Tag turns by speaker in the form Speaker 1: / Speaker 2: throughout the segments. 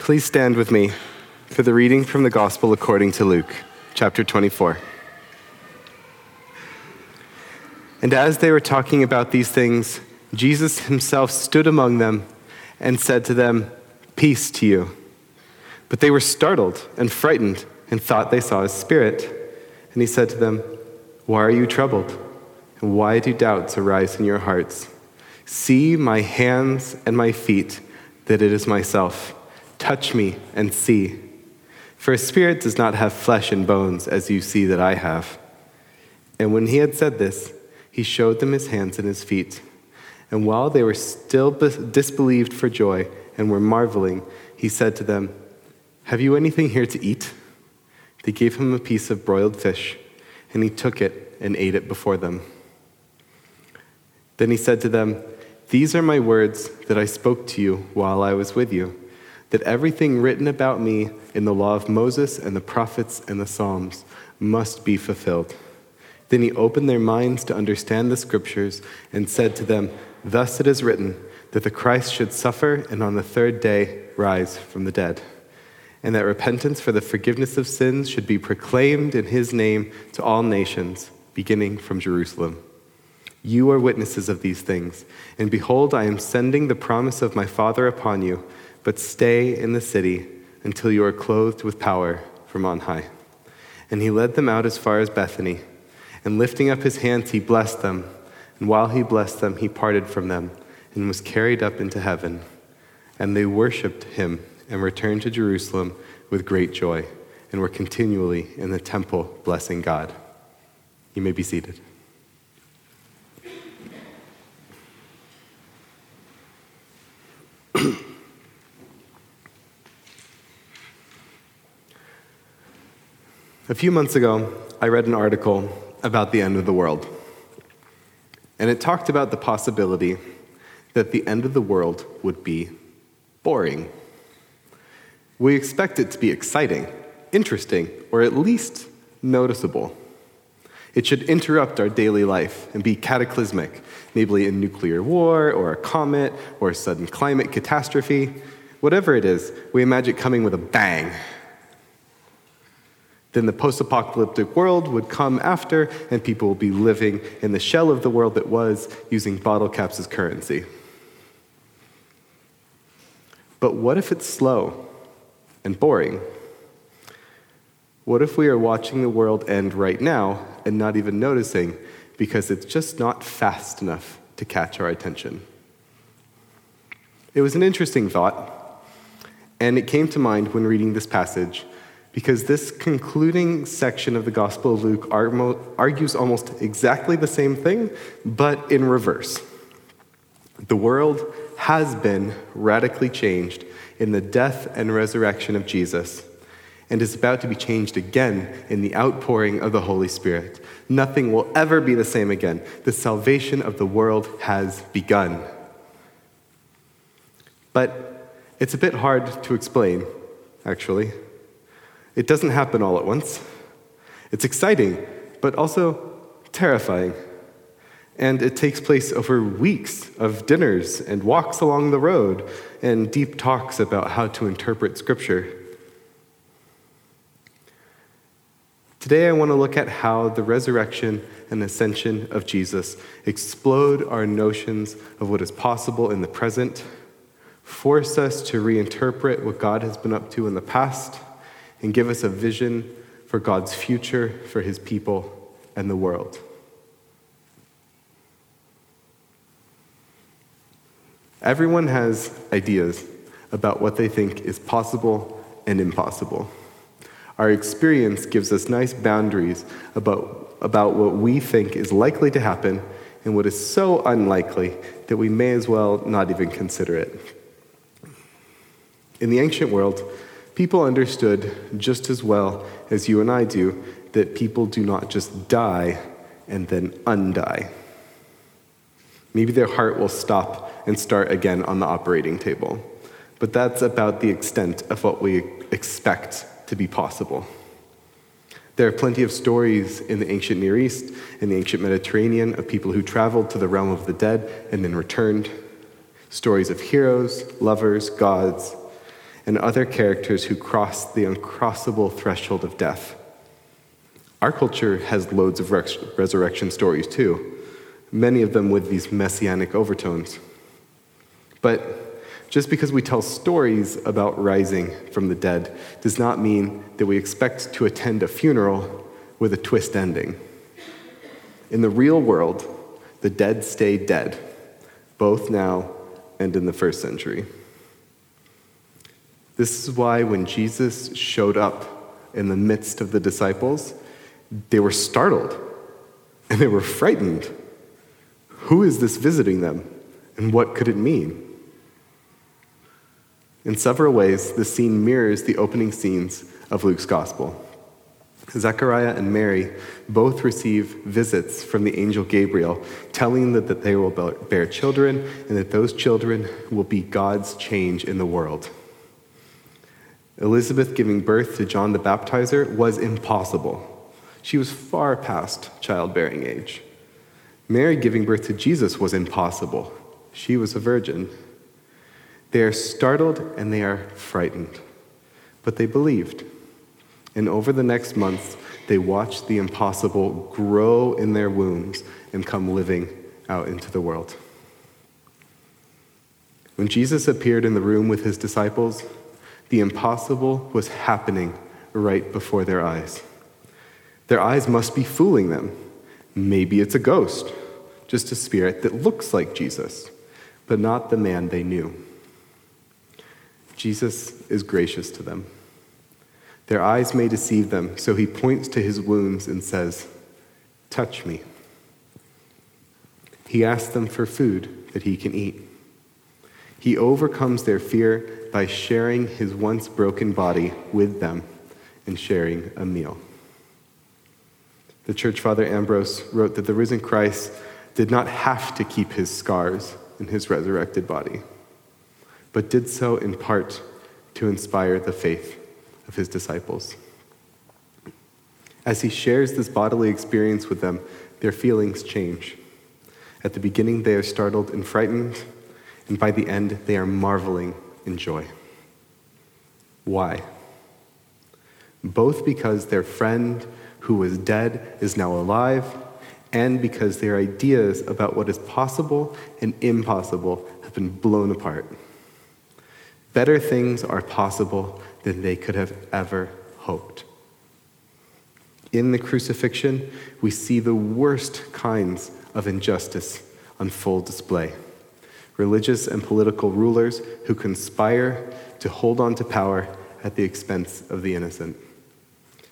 Speaker 1: Please stand with me for the reading from the Gospel according to Luke, chapter 24. And as they were talking about these things, Jesus himself stood among them and said to them, Peace to you. But they were startled and frightened and thought they saw a spirit. And he said to them, Why are you troubled? And why do doubts arise in your hearts? See my hands and my feet, that it is myself. Touch me and see. For a spirit does not have flesh and bones, as you see that I have. And when he had said this, he showed them his hands and his feet. And while they were still disbelieved for joy and were marveling, he said to them, Have you anything here to eat? They gave him a piece of broiled fish, and he took it and ate it before them. Then he said to them, These are my words that I spoke to you while I was with you, that everything written about me in the law of Moses and the prophets and the Psalms must be fulfilled. Then he opened their minds to understand the scriptures and said to them, Thus it is written that the Christ should suffer and on the third day rise from the dead, and that repentance for the forgiveness of sins should be proclaimed in his name to all nations, beginning from Jerusalem. You are witnesses of these things, and behold, I am sending the promise of my Father upon you, but stay in the city until you are clothed with power from on high. And he led them out as far as Bethany. And lifting up his hands, he blessed them. And while he blessed them, he parted from them and was carried up into heaven. And they worshiped him and returned to Jerusalem with great joy and were continually in the temple blessing God. You may be seated. A few months ago, I read an article about the end of the world. And it talked about the possibility that the end of the world would be boring. We expect it to be exciting, interesting, or at least noticeable. It should interrupt our daily life and be cataclysmic, maybe a nuclear war, or a comet, or a sudden climate catastrophe. Whatever it is, we imagine it coming with a bang then the post apocalyptic world would come after, and people will be living in the shell of the world that was, using bottle caps as currency. But what if it's slow and boring? What if we are watching the world end right now and not even noticing because it's just not fast enough to catch our attention? It was an interesting thought, and it came to mind when reading this passage because this concluding section of the Gospel of Luke argues almost exactly the same thing, but in reverse. The world has been radically changed in the death and resurrection of Jesus and is about to be changed again in the outpouring of the Holy Spirit. Nothing will ever be the same again. The salvation of the world has begun. But it's a bit hard to explain, actually. It doesn't happen all at once. It's exciting, but also terrifying. And it takes place over weeks of dinners and walks along the road and deep talks about how to interpret Scripture. Today, I want to look at how the resurrection and ascension of Jesus explode our notions of what is possible in the present, force us to reinterpret what God has been up to in the past and give us a vision for God's future for his people and the world. Everyone has ideas about what they think is possible and impossible. Our experience gives us nice boundaries about, about what we think is likely to happen and what is so unlikely that we may as well not even consider it. In the ancient world, People understood just as well as you and I do that people do not just die and then undie. Maybe their heart will stop and start again on the operating table. But that's about the extent of what we expect to be possible. There are plenty of stories in the ancient Near East, in the ancient Mediterranean, of people who traveled to the realm of the dead and then returned. Stories of heroes, lovers, gods, and other characters who cross the uncrossable threshold of death. Our culture has loads of res- resurrection stories too, many of them with these messianic overtones. But just because we tell stories about rising from the dead does not mean that we expect to attend a funeral with a twist ending. In the real world, the dead stay dead, both now and in the first century. This is why when Jesus showed up in the midst of the disciples, they were startled and they were frightened. Who is this visiting them and what could it mean? In several ways, the scene mirrors the opening scenes of Luke's gospel. Zechariah and Mary both receive visits from the angel Gabriel, telling them that they will bear children and that those children will be God's change in the world. Elizabeth giving birth to John the Baptizer was impossible. She was far past childbearing age. Mary giving birth to Jesus was impossible. She was a virgin. They are startled and they are frightened, but they believed. And over the next months, they watched the impossible grow in their wombs and come living out into the world. When Jesus appeared in the room with his disciples, the impossible was happening right before their eyes. Their eyes must be fooling them. Maybe it's a ghost, just a spirit that looks like Jesus, but not the man they knew. Jesus is gracious to them. Their eyes may deceive them, so he points to his wounds and says, Touch me. He asks them for food that he can eat. He overcomes their fear by sharing his once broken body with them and sharing a meal. The church father Ambrose wrote that the risen Christ did not have to keep his scars in his resurrected body, but did so in part to inspire the faith of his disciples. As he shares this bodily experience with them, their feelings change. At the beginning, they are startled and frightened, and by the end, they are marveling in joy. Why? Both because their friend who was dead is now alive, and because their ideas about what is possible and impossible have been blown apart. Better things are possible than they could have ever hoped. In the crucifixion, we see the worst kinds of injustice on full display. Religious and political rulers who conspire to hold on to power at the expense of the innocent.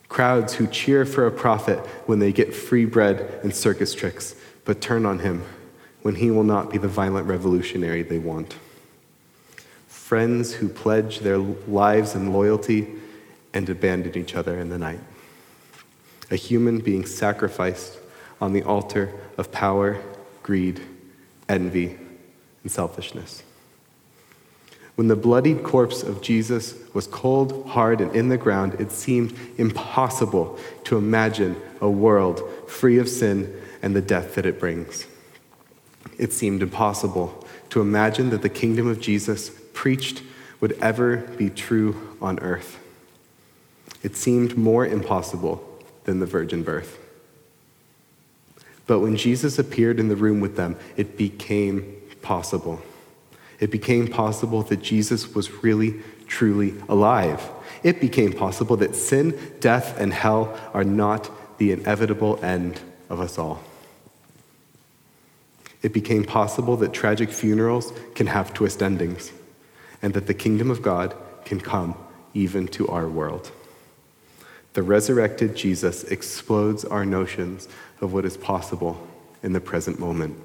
Speaker 1: Crowds who cheer for a prophet when they get free bread and circus tricks, but turn on him when he will not be the violent revolutionary they want friends who pledge their lives and loyalty and abandon each other in the night. A human being sacrificed on the altar of power, greed, envy, and selfishness. When the bloodied corpse of Jesus was cold, hard, and in the ground, it seemed impossible to imagine a world free of sin and the death that it brings. It seemed impossible to imagine that the kingdom of Jesus preached would ever be true on earth. It seemed more impossible than the virgin birth. But when Jesus appeared in the room with them, it became possible. It became possible that Jesus was really, truly alive. It became possible that sin, death, and hell are not the inevitable end of us all. It became possible that tragic funerals can have twist endings and that the kingdom of God can come even to our world. The resurrected Jesus explodes our notions of what is possible in the present moment.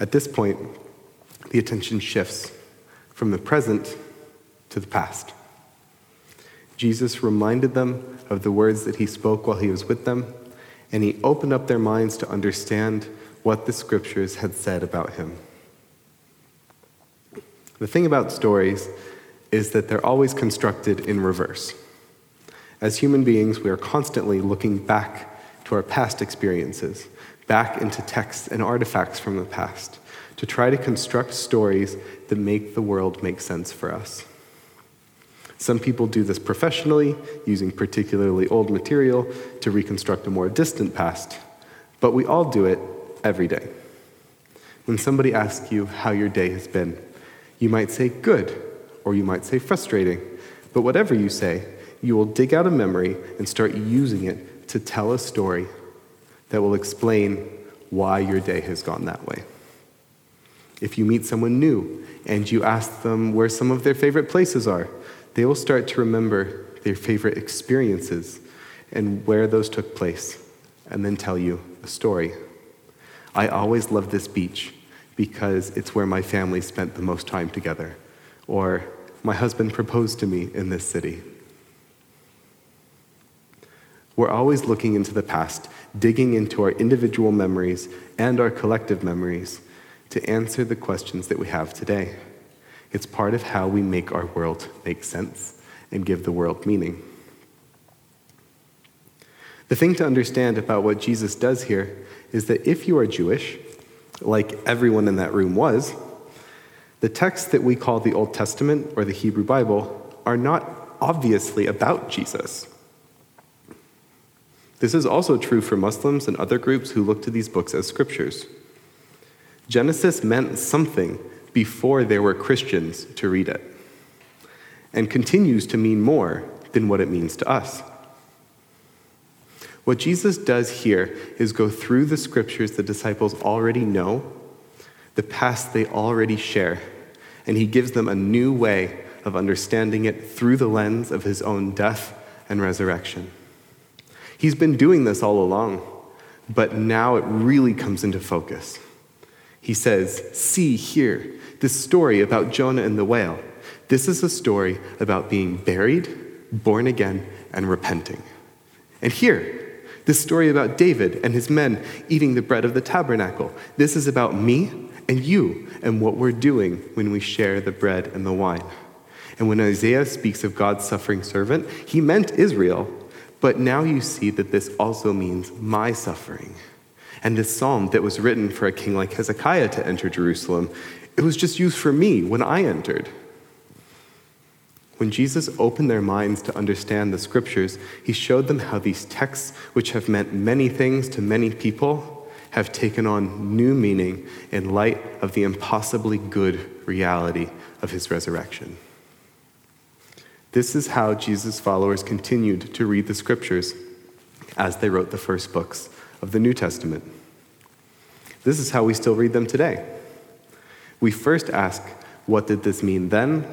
Speaker 1: At this point, the attention shifts from the present to the past. Jesus reminded them of the words that he spoke while he was with them, and he opened up their minds to understand what the scriptures had said about him. The thing about stories is that they're always constructed in reverse. As human beings, we are constantly looking back to our past experiences, back into texts and artifacts from the past, to try to construct stories that make the world make sense for us. Some people do this professionally, using particularly old material to reconstruct a more distant past, but we all do it every day. When somebody asks you how your day has been, you might say good, or you might say frustrating, but whatever you say, you will dig out a memory and start using it to tell a story that will explain why your day has gone that way. If you meet someone new and you ask them where some of their favorite places are, they will start to remember their favorite experiences and where those took place, and then tell you a story. I always love this beach because it's where my family spent the most time together. Or, my husband proposed to me in this city. We're always looking into the past, digging into our individual memories and our collective memories to answer the questions that we have today. It's part of how we make our world make sense and give the world meaning. The thing to understand about what Jesus does here is that if you are Jewish, like everyone in that room was, the texts that we call the Old Testament or the Hebrew Bible are not obviously about Jesus. This is also true for Muslims and other groups who look to these books as scriptures. Genesis meant something before there were Christians to read it, and continues to mean more than what it means to us. What Jesus does here is go through the scriptures the disciples already know, the past they already share, and he gives them a new way of understanding it through the lens of his own death and resurrection. He's been doing this all along, but now it really comes into focus. He says, See here, this story about Jonah and the whale. This is a story about being buried, born again, and repenting. And here, this story about David and his men eating the bread of the tabernacle. This is about me and you and what we're doing when we share the bread and the wine. And when Isaiah speaks of God's suffering servant, he meant Israel, but now you see that this also means my suffering. And this psalm that was written for a king like Hezekiah to enter Jerusalem, it was just used for me when I entered. When Jesus opened their minds to understand the scriptures, he showed them how these texts, which have meant many things to many people, have taken on new meaning in light of the impossibly good reality of his resurrection. This is how Jesus' followers continued to read the scriptures as they wrote the first books of the New Testament. This is how we still read them today. We first ask, What did this mean then?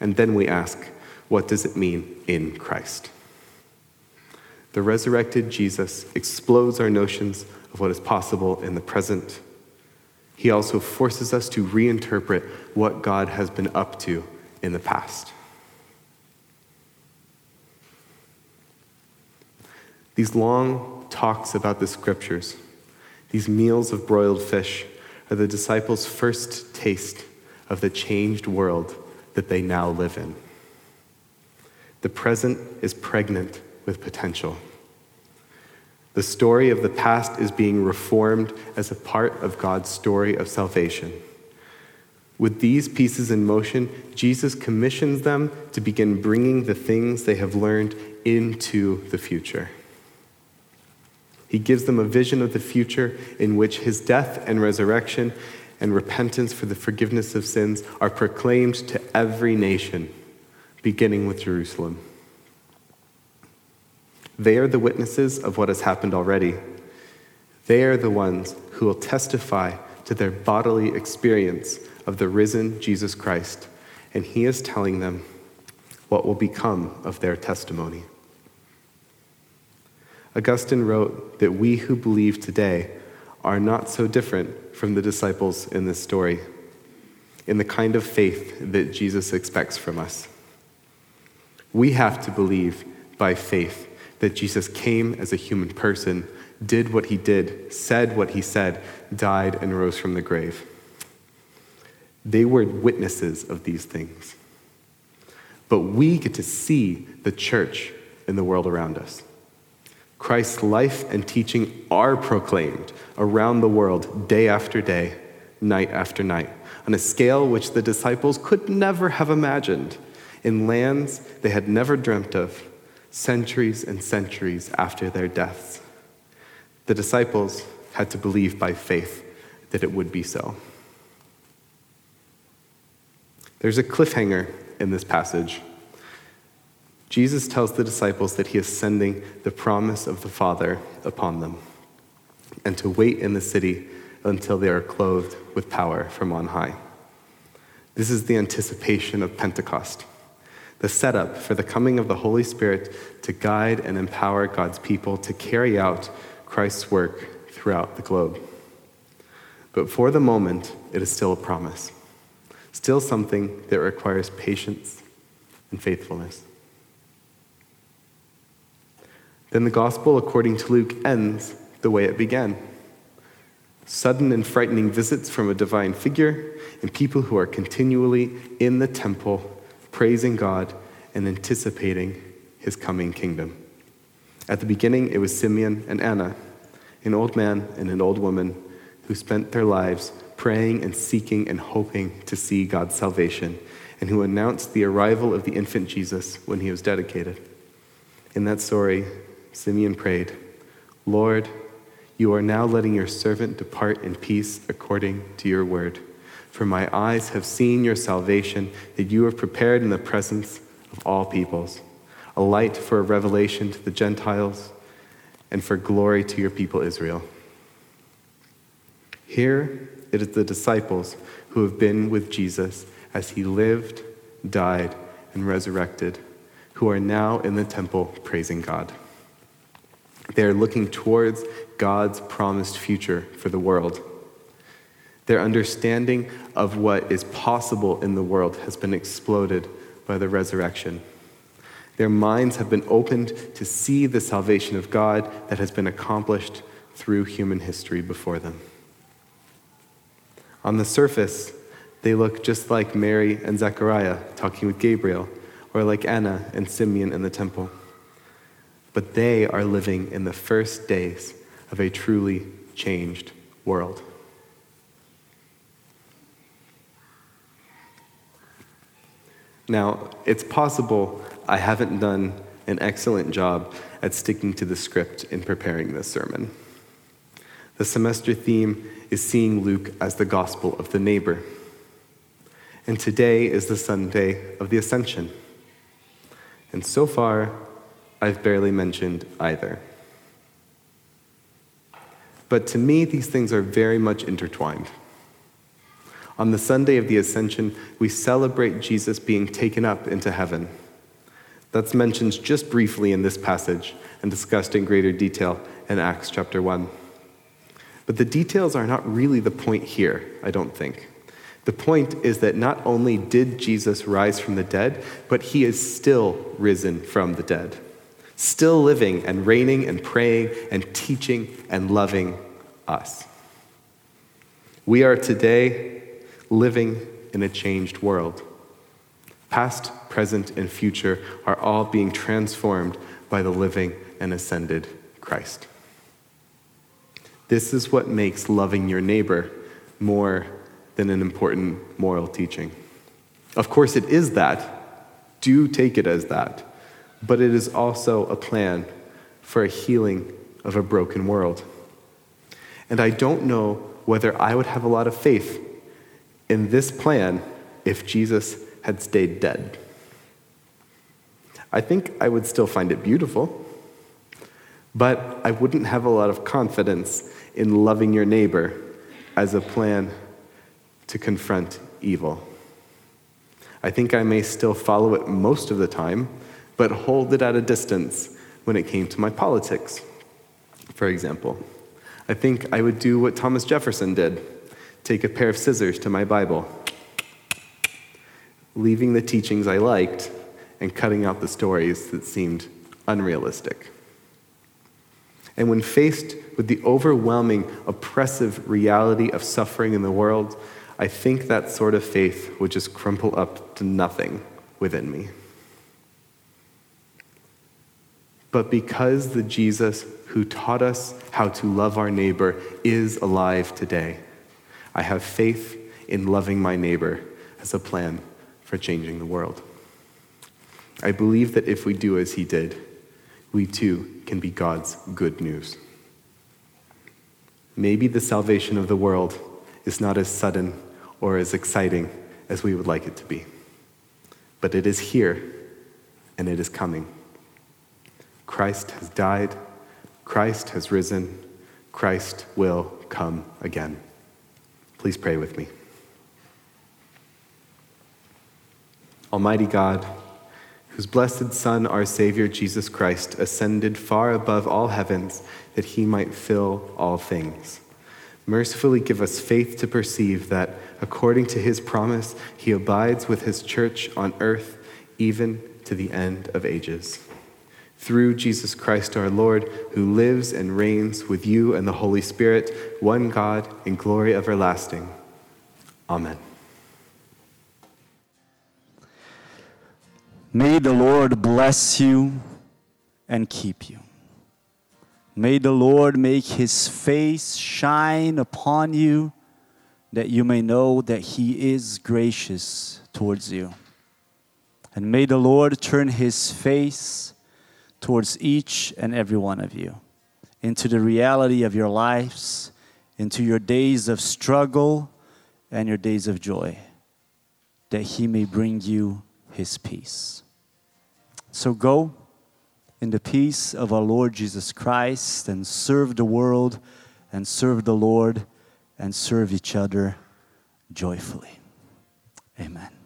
Speaker 1: And then we ask, What does it mean in Christ? The resurrected Jesus explodes our notions of what is possible in the present. He also forces us to reinterpret what God has been up to in the past. These long talks about the scriptures, these meals of broiled fish, are the disciples' first taste of the changed world that they now live in. The present is pregnant with potential. The story of the past is being reformed as a part of God's story of salvation. With these pieces in motion, Jesus commissions them to begin bringing the things they have learned into the future. He gives them a vision of the future in which his death and resurrection and repentance for the forgiveness of sins are proclaimed to every nation, beginning with Jerusalem. They are the witnesses of what has happened already. They are the ones who will testify to their bodily experience of the risen Jesus Christ, and he is telling them what will become of their testimony. Augustine wrote that we who believe today are not so different from the disciples in this story, in the kind of faith that Jesus expects from us. We have to believe by faith that Jesus came as a human person, did what he did, said what he said, died, and rose from the grave. They were witnesses of these things. But we get to see the church in the world around us. Christ's life and teaching are proclaimed around the world day after day, night after night, on a scale which the disciples could never have imagined, in lands they had never dreamt of, centuries and centuries after their deaths. The disciples had to believe by faith that it would be so. There's a cliffhanger in this passage. Jesus tells the disciples that he is sending the promise of the Father upon them and to wait in the city until they are clothed with power from on high. This is the anticipation of Pentecost, the setup for the coming of the Holy Spirit to guide and empower God's people to carry out Christ's work throughout the globe. But for the moment, it is still a promise, still something that requires patience and faithfulness. Then the gospel, according to Luke, ends the way it began sudden and frightening visits from a divine figure, and people who are continually in the temple praising God and anticipating his coming kingdom. At the beginning, it was Simeon and Anna, an old man and an old woman who spent their lives praying and seeking and hoping to see God's salvation, and who announced the arrival of the infant Jesus when he was dedicated. In that story, Simeon prayed, Lord, you are now letting your servant depart in peace according to your word. For my eyes have seen your salvation that you have prepared in the presence of all peoples, a light for a revelation to the Gentiles and for glory to your people Israel. Here it is the disciples who have been with Jesus as he lived, died, and resurrected, who are now in the temple praising God. They are looking towards God's promised future for the world. Their understanding of what is possible in the world has been exploded by the resurrection. Their minds have been opened to see the salvation of God that has been accomplished through human history before them. On the surface, they look just like Mary and Zechariah talking with Gabriel, or like Anna and Simeon in the temple. But they are living in the first days of a truly changed world. Now, it's possible I haven't done an excellent job at sticking to the script in preparing this sermon. The semester theme is seeing Luke as the gospel of the neighbor. And today is the Sunday of the Ascension. And so far, I've barely mentioned either. But to me, these things are very much intertwined. On the Sunday of the Ascension, we celebrate Jesus being taken up into heaven. That's mentioned just briefly in this passage and discussed in greater detail in Acts chapter 1. But the details are not really the point here, I don't think. The point is that not only did Jesus rise from the dead, but he is still risen from the dead still living and reigning and praying and teaching and loving us. We are today living in a changed world. Past, present, and future are all being transformed by the living and ascended Christ. This is what makes loving your neighbor more than an important moral teaching. Of course, it is that. Do take it as that but it is also a plan for a healing of a broken world. And I don't know whether I would have a lot of faith in this plan if Jesus had stayed dead. I think I would still find it beautiful, but I wouldn't have a lot of confidence in loving your neighbor as a plan to confront evil. I think I may still follow it most of the time but hold it at a distance when it came to my politics, for example. I think I would do what Thomas Jefferson did take a pair of scissors to my Bible, leaving the teachings I liked and cutting out the stories that seemed unrealistic. And when faced with the overwhelming, oppressive reality of suffering in the world, I think that sort of faith would just crumple up to nothing within me. But because the Jesus who taught us how to love our neighbor is alive today. I have faith in loving my neighbor as a plan for changing the world. I believe that if we do as he did, we too can be God's good news. Maybe the salvation of the world is not as sudden or as exciting as we would like it to be, but it is here and it is coming. Christ has died, Christ has risen, Christ will come again. Please pray with me. Almighty God, whose blessed Son, our Savior Jesus Christ, ascended far above all heavens that he might fill all things. Mercifully give us faith to perceive that, according to his promise, he abides with his church on earth even to the end of ages. Through Jesus Christ our Lord, who lives and reigns with you and the Holy Spirit, one God, in glory everlasting. Amen.
Speaker 2: May the Lord bless you and keep you. May the Lord make his face shine upon you that you may know that he is gracious towards you. And may the Lord turn his face towards each and every one of you into the reality of your lives, into your days of struggle and your days of joy, that he may bring you his peace. So go in the peace of our Lord Jesus Christ and serve the world and serve the Lord and serve each other joyfully. Amen.